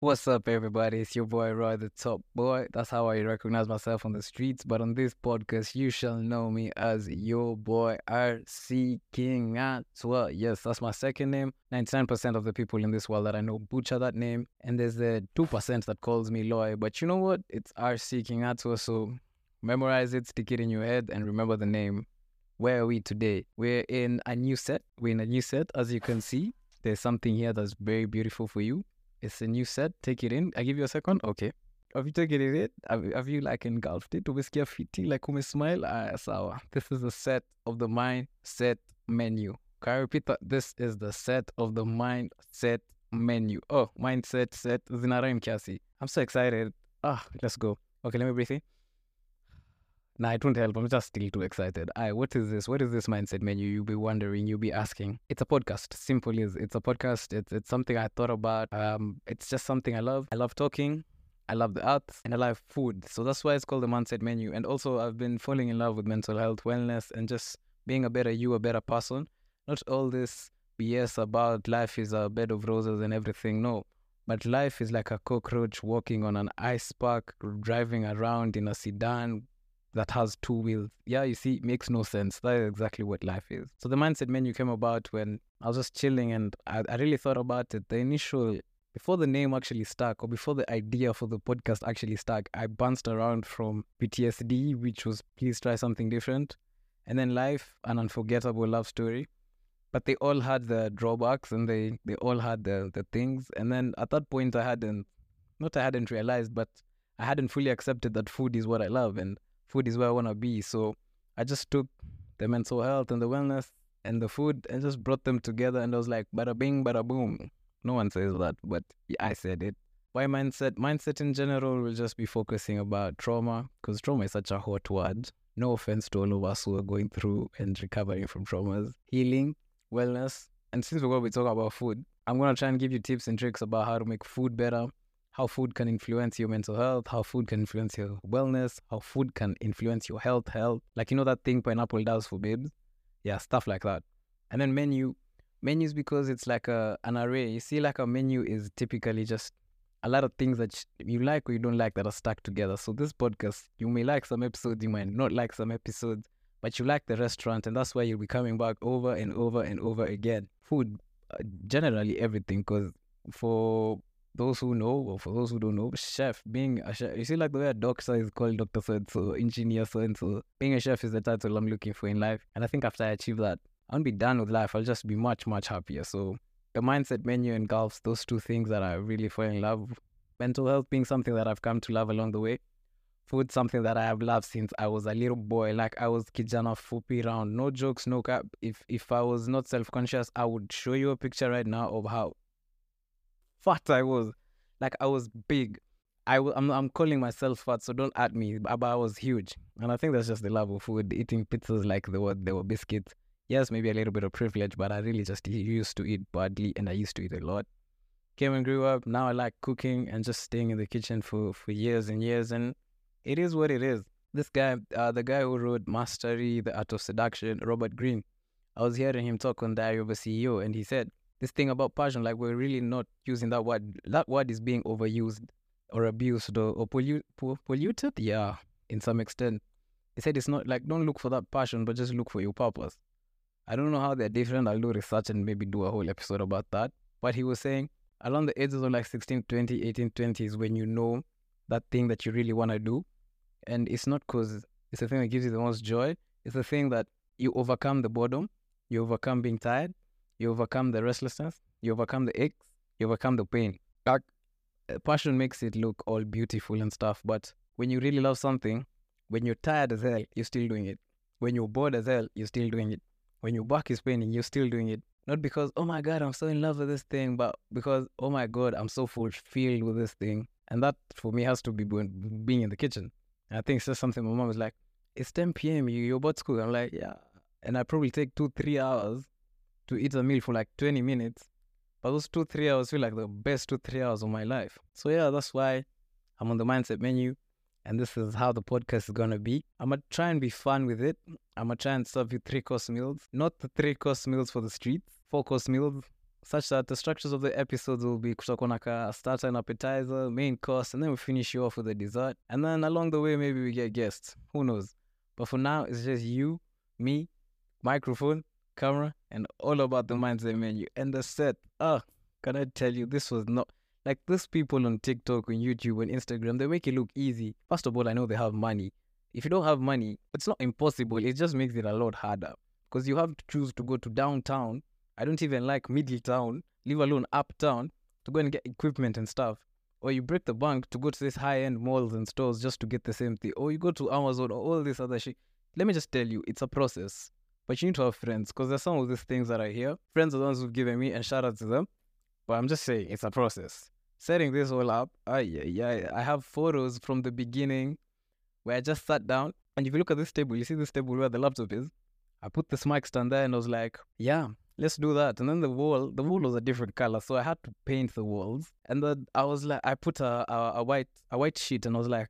What's up, everybody? It's your boy Roy, the top boy. That's how I recognize myself on the streets. But on this podcast, you shall know me as your boy RC King Atwa. Yes, that's my second name. 99% of the people in this world that I know butcher that name. And there's the 2% that calls me Loy. But you know what? It's RC King Atwa. So memorize it, stick it in your head, and remember the name. Where are we today? We're in a new set. We're in a new set, as you can see. There's something here that's very beautiful for you. It's a new set. Take it in. I give you a second. Okay. Have you taken it in? Have, have you like engulfed it? Umesikia fiti like umesmile? Ah, sawa. This is the set of the mindset menu. Can I repeat that? This is the set of the mindset menu. Oh, mindset set. Zina rhyme kiasi. I'm so excited. Ah, let's go. Okay, let me breathe in. Nah, it won't help. I'm just still too excited. Aye, what is this? What is this mindset menu? You'll be wondering, you'll be asking. It's a podcast. Simple is it's a podcast. It's it's something I thought about. Um, it's just something I love. I love talking. I love the arts and I love food. So that's why it's called the mindset menu. And also I've been falling in love with mental health, wellness, and just being a better you, a better person. Not all this BS about life is a bed of roses and everything. No. But life is like a cockroach walking on an ice pack, driving around in a sedan, that has two wheels. Yeah, you see, makes no sense. That is exactly what life is. So the mindset menu came about when I was just chilling and I, I really thought about it. The initial, before the name actually stuck or before the idea for the podcast actually stuck, I bounced around from PTSD, which was please try something different, and then life, an unforgettable love story. But they all had the drawbacks and they, they all had the, the things. And then at that point, I hadn't, not I hadn't realized, but I hadn't fully accepted that food is what I love. And food is where I want to be. So I just took the mental health and the wellness and the food and just brought them together. And I was like, bada bing, bada boom. No one says that, but I said it. Why mindset? Mindset in general will just be focusing about trauma because trauma is such a hot word. No offense to all of us who are going through and recovering from traumas. Healing, wellness, and since we're going to be talking about food, I'm going to try and give you tips and tricks about how to make food better, how food can influence your mental health, how food can influence your wellness, how food can influence your health, health. Like you know that thing pineapple does for babes? Yeah, stuff like that. And then menu. Menus because it's like a an array. You see, like a menu is typically just a lot of things that you like or you don't like that are stuck together. So this podcast, you may like some episodes, you might not like some episodes, but you like the restaurant, and that's why you'll be coming back over and over and over again. Food, uh, generally everything, because for those who know, or for those who don't know, chef, being a chef, you see, like the way a doctor is called doctor so and so, engineer so and so. Being a chef is the title I'm looking for in life. And I think after I achieve that, I won't be done with life. I'll just be much, much happier. So the mindset menu engulfs those two things that I really fall in love. Mental health being something that I've come to love along the way. Food, something that I have loved since I was a little boy. Like I was kijana fupi round. No jokes, no cap. If if I was not self-conscious, I would show you a picture right now of how fat I was. Like I was big. I w- I'm, I'm calling myself fat, so don't at me. But I was huge. And I think that's just the love of food. Eating pizzas like they were, they were biscuits. Yes, maybe a little bit of privilege, but I really just used to eat badly and I used to eat a lot. Came and grew up. Now I like cooking and just staying in the kitchen for, for years and years. And it is what it is. This guy, uh, the guy who wrote Mastery, The Art of Seduction, Robert Greene, I was hearing him talk on Diary of a CEO and he said, this thing about passion, like we're really not using that word. That word is being overused or abused or, or pollu- polluted. Yeah, in some extent. He said it's not like don't look for that passion, but just look for your purpose. I don't know how they're different. I'll do research and maybe do a whole episode about that. But he was saying around the ages of like 16, 20, 18, 20 is when you know that thing that you really want to do. And it's not because it's the thing that gives you the most joy. It's the thing that you overcome the boredom, you overcome being tired, you overcome the restlessness, you overcome the aches, you overcome the pain. Like, uh, passion makes it look all beautiful and stuff, but when you really love something, when you're tired as hell, you're still doing it. When you're bored as hell, you're still doing it. When your back is paining, you're still doing it. Not because, oh my God, I'm so in love with this thing, but because, oh my God, I'm so fulfilled with this thing. And that for me has to be being in the kitchen. And I think it's just something my mom was like, it's 10 p.m., you're about school. I'm like, yeah. And I probably take two, three hours to eat a meal for like 20 minutes. But those two, three hours feel like the best two, three hours of my life. So yeah, that's why I'm on the mindset menu. And this is how the podcast is gonna be. I'm gonna try and be fun with it. I'm gonna try and serve you three course meals. Not the three course meals for the streets, four course meals, such that the structures of the episodes will be kutakuwa na ka starter and appetizer, main course, and then we finish you off with a dessert. And then along the way, maybe we get guests. Who knows? But for now, it's just you, me, microphone, camera, and all about the Mind's mindset menu. And the set, ah, can I tell you, this was not like these people on TikTok, on YouTube, and Instagram, they make it look easy. First of all, I know they have money. If you don't have money, it's not impossible. It just makes it a lot harder because you have to choose to go to downtown. I don't even like Middletown, leave alone uptown to go and get equipment and stuff. Or you break the bank to go to these high end malls and stores just to get the same thing. Or you go to Amazon or all this other shit. Let me just tell you, it's a process. But you need to have friends because there's some of these things that I hear. Friends are the ones who've given me and shout out to them. But I'm just saying, it's a process. Setting this all up, I, yeah, I have photos from the beginning where I just sat down. And if you look at this table, you see this table where the laptop is? I put this mic stand there and I was like, yeah, let's do that. And then the wall, the wall was a different color, so I had to paint the walls. And then I was like, I put a, a, a white a white sheet, and I was like,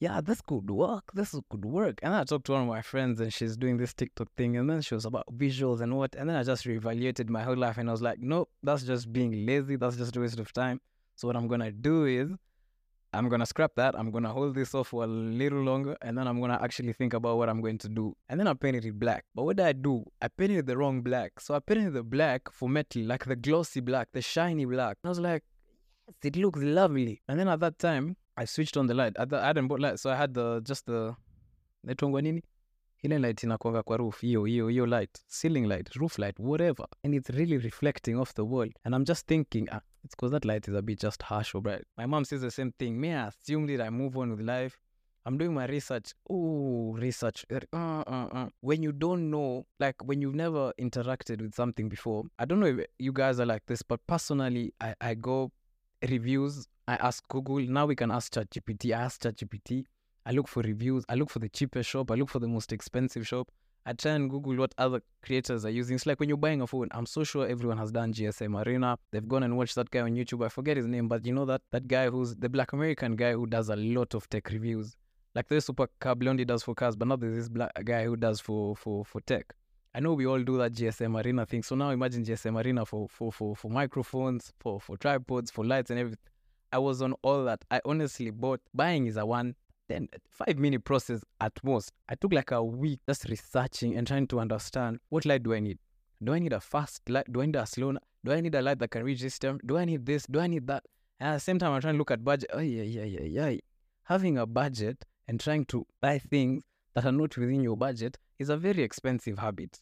yeah, this could work. This could work. And I talked to one of my friends, and she's doing this TikTok thing, and then she was about visuals and what. And then I just reevaluated my whole life, and I was like, nope, that's just being lazy. That's just a waste of time. So what I'm gonna do is I'm gonna scrap that. I'm gonna hold this off for a little longer, and then I'm gonna actually think about what I'm going to do. And then I painted it black. But what did I do? I painted the wrong black. So I painted the black for metal, like the glossy black, the shiny black. I was like, yes, it looks lovely. And then at that time, I switched on the light. I, I hadn't bought light, so I had the just the naitwangwa nini? Ile light inakwanga kwa roof hiyo hiyo hiyo light ceiling light roof light whatever. And it's really reflecting off the wall. And i'm just thinking ah, it's because that light is a bit just harsh or bright. My mom says the same thing may i assume that i move on with life? I'm doing my research. Oh research. Uh, uh, uh. when you don't know like when you've never interacted with something before i don't know if you guys are like this but personally i, I go reviews i ask google now we can ask chatgpt i ask chatgpt I look for reviews. I look for the cheapest shop. I look for the most expensive shop. I try and Google what other creators are using. It's like when you're buying a phone. I'm so sure everyone has done GSM Arena. They've gone and watched that guy on YouTube. I forget his name, but you know that that guy who's the Black American guy who does a lot of tech reviews. Like the super car Blondie does for cars, but now there's this black guy who does for for for tech. I know we all do that GSM Arena thing. So now imagine GSM Arena for for for for microphones, for for tripods, for lights and everything. I was on all that. I honestly bought buying is a one then five minute process at most. I took like a week just researching and trying to understand what light do I need. Do I need a fast light? Do I need a slow? Do I need a light that can reach this term? Do I need this? Do I need that? And at the same time, I'm trying to look at budget. Oh yeah, yeah, yeah, yeah. Having a budget and trying to buy things that are not within your budget is a very expensive habit.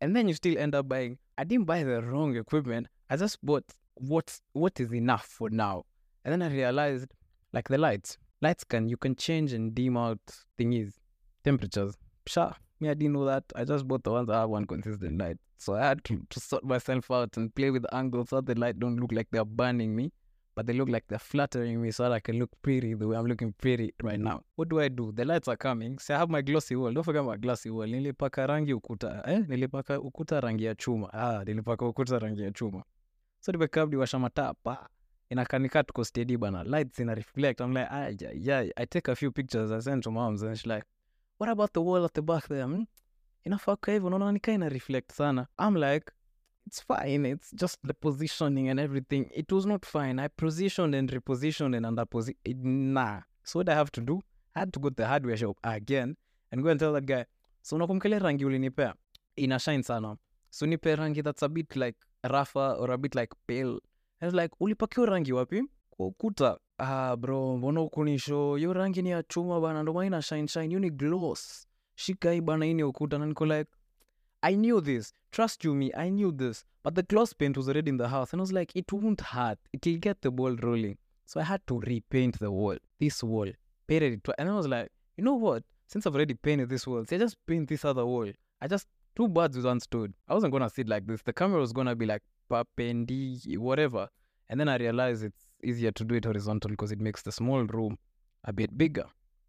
And then you still end up buying. I didn't buy the wrong equipment. I just bought what what is enough for now. And then I realized, like the lights, lights can you can change and dim out thingies temperatures sure me i didn't know that i just bought the ones that have one consistent light so i had to, to sort myself out and play with angles so the light don't look like they're burning me but they look like they're flattering me so that i can look pretty the way i'm looking pretty right now. What do i do? The lights are coming. So i have my glossy wall. Don't forget my glossy wall. Nilipaka rangi ukuta eh? Nilipaka ukuta rangi ya chuma. Ah nilipaka ukuta rangi ya chuma. So nimekaa niwasha mataa pa inakanika tuko steady bana. Lights ina reflect. I'm like ah, yeah, yeah. i take a few pictures i send to moms and she's like what about the wall at the back there? Hmm? inafaa hivyo unaona nikaa ina reflect sana. I'm like it's fine it's just the positioning and everything. It was not fine. I positioned and repositioned and underpositioned. nah. So what i have to do i had to go to the hardware shop again and go and tell that guy so unakumkele rangi ulinipea? Ina shine sana. So nipe rangi that's a bit like rougher or a bit like pale? I was like ulipakiwa rangi wapi? Kwa ah bro mbona ukunisho hiyo rangi ni ya chuma bana maana ina shine shine. Hiyo ni gloss. Shika hii bana hii ukuta. Na niko like I knew this. Trust you me, I knew this. But the gloss paint was already in the house. And I was like, it won't hurt. It'll get the ball rolling. So I had to repaint the wall. This wall. Painted it. And I was like, you know what? Since I've already painted this wall, so I just paint this other wall. I just two birds with one stone. I wasn't gonna sit like this. The camera was gonna be like perpendicular, whatever. And then I realized it's easier to do it horizontal because it makes the small room a bit bigger.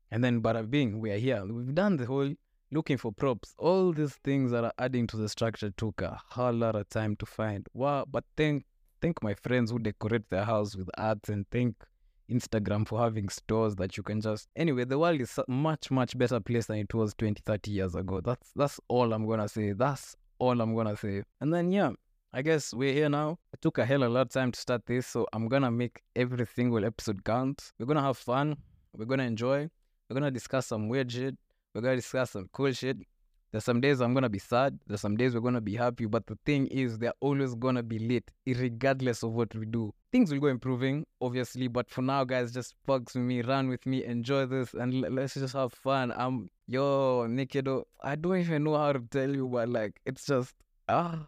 And then, bada bing, we are here. We've done the whole looking for props. All these things that are adding to the structure took a whole lot of time to find. Wow, but thank thank my friends who decorate their house with arts and thank Instagram for having stores that you can just anyway the world is much much better place than it was 20 30 years ago that's that's all i'm gonna say that's all i'm gonna say and then yeah I guess we're here now. It took a hell of a lot of time to start this, so I'm gonna make every single episode count. We're gonna have fun. We're gonna enjoy. We're gonna discuss some weird shit. We're gonna discuss some cool shit. There's some days I'm gonna be sad. There's some days we're gonna be happy. But the thing is, they're always gonna be lit, regardless of what we do. Things will go improving, obviously. But for now, guys, just fucks with me, run with me, enjoy this, and l- let's just have fun. I'm yo, Nikido. I don't even know how to tell you, but like, it's just ah.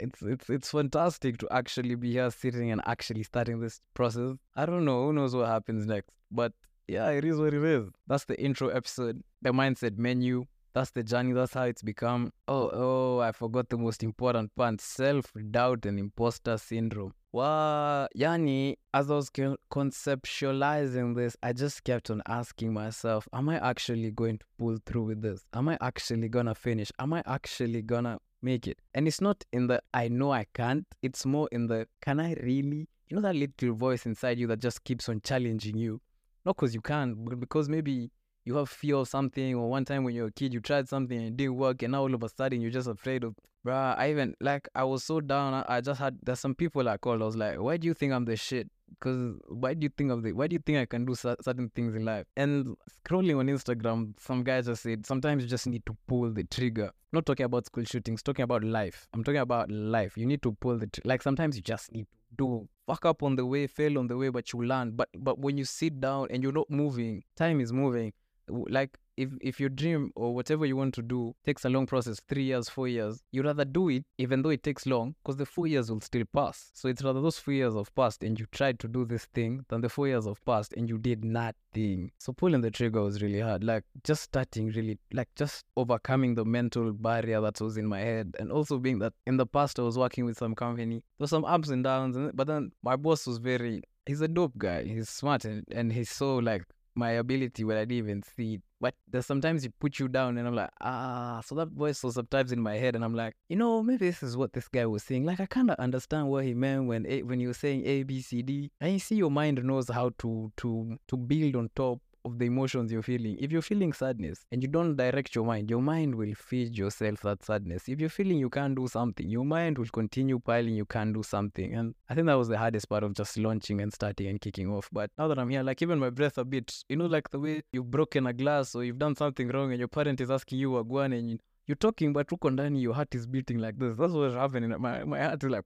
it's it's it's fantastic to actually be here sitting and actually starting this process. I don't know who knows what happens next, but yeah, it is what it is. That's the intro episode. The mindset menu. That's the journey. That's how it's become. Oh, oh, I forgot the most important part self doubt and imposter syndrome. Wow. Yani, as I was conceptualizing this, I just kept on asking myself, Am I actually going to pull through with this? Am I actually gonna finish? Am I actually gonna make it? And it's not in the I know I can't, it's more in the can I really? You know, that little voice inside you that just keeps on challenging you. Not because you can't, but because maybe you have fear of something, or one time when you're a kid, you tried something and it didn't work, and now all of a sudden you're just afraid of, bruh. I even, like, I was so down. I, I just had, there's some people I called, I was like, why do you think I'm the shit? Because why do you think of the, why do you think I can do certain things in life? And scrolling on Instagram, some guy just said, sometimes you just need to pull the trigger. Not talking about school shootings, talking about life. I'm talking about life. You need to pull the, tr- like, sometimes you just need to do fuck up on the way, fail on the way, but you learn. But but when you sit down and you're not moving, time is moving. Like if if your dream or whatever you want to do takes a long process, three years, four years, you rather do it even though it takes long, because the four years will still pass. So it's rather those four years of past and you tried to do this thing than the four years of past and you did nothing. So pulling the trigger was really hard. Like just starting really like just overcoming the mental barrier that was in my head. And also being that in the past I was working with some company. There were some ups and downs, and but then my boss was very he's a dope guy. He's smart and, and he's so like my ability when I didn't even see it. But there's sometimes it put you down, and I'm like, ah. So that voice was sometimes in my head, and I'm like, you know, maybe this is what this guy was saying. Like I kind of understand what he meant when a, when you were saying A, B, C, D. And you see, your mind knows how to to to build on top of the emotions you're feeling. If you're feeling sadness and you don't direct your mind, your mind will feed yourself that sadness. If you're feeling you can't do something, your mind will continue piling you can't do something. And I think that was the hardest part of just launching and starting and kicking off. But now that I'm here, like even my breath a bit, you know, like the way you've broken a glass or you've done something wrong and your parent is asking you wagwan and you, you're talking, but uko ndani your heart is beating like this. That's what's happening. My my heart is like,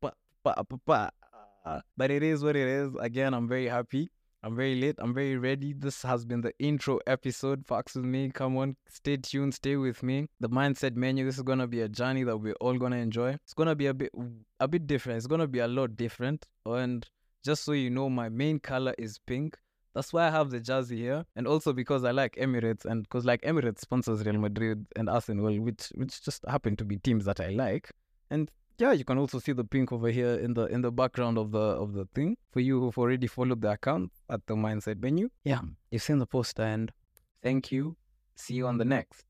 pa, pa, pa, pa, pa. but it is what it is. Again, I'm very happy. I'm very late. I'm very ready. This has been the intro episode. Fox with me. Come on, stay tuned. Stay with me. The mindset menu. This is gonna be a journey that we're all gonna enjoy. It's gonna be a bit, a bit different. It's gonna be a lot different. And just so you know, my main color is pink. That's why I have the jersey here, and also because I like Emirates, and because like Emirates sponsors Real Madrid and Arsenal, which which just happen to be teams that I like. And yeah, you can also see the pink over here in the in the background of the of the thing. For you who've already followed the account at the mindset menu. Yeah, you've seen the poster and thank you. See you on the next.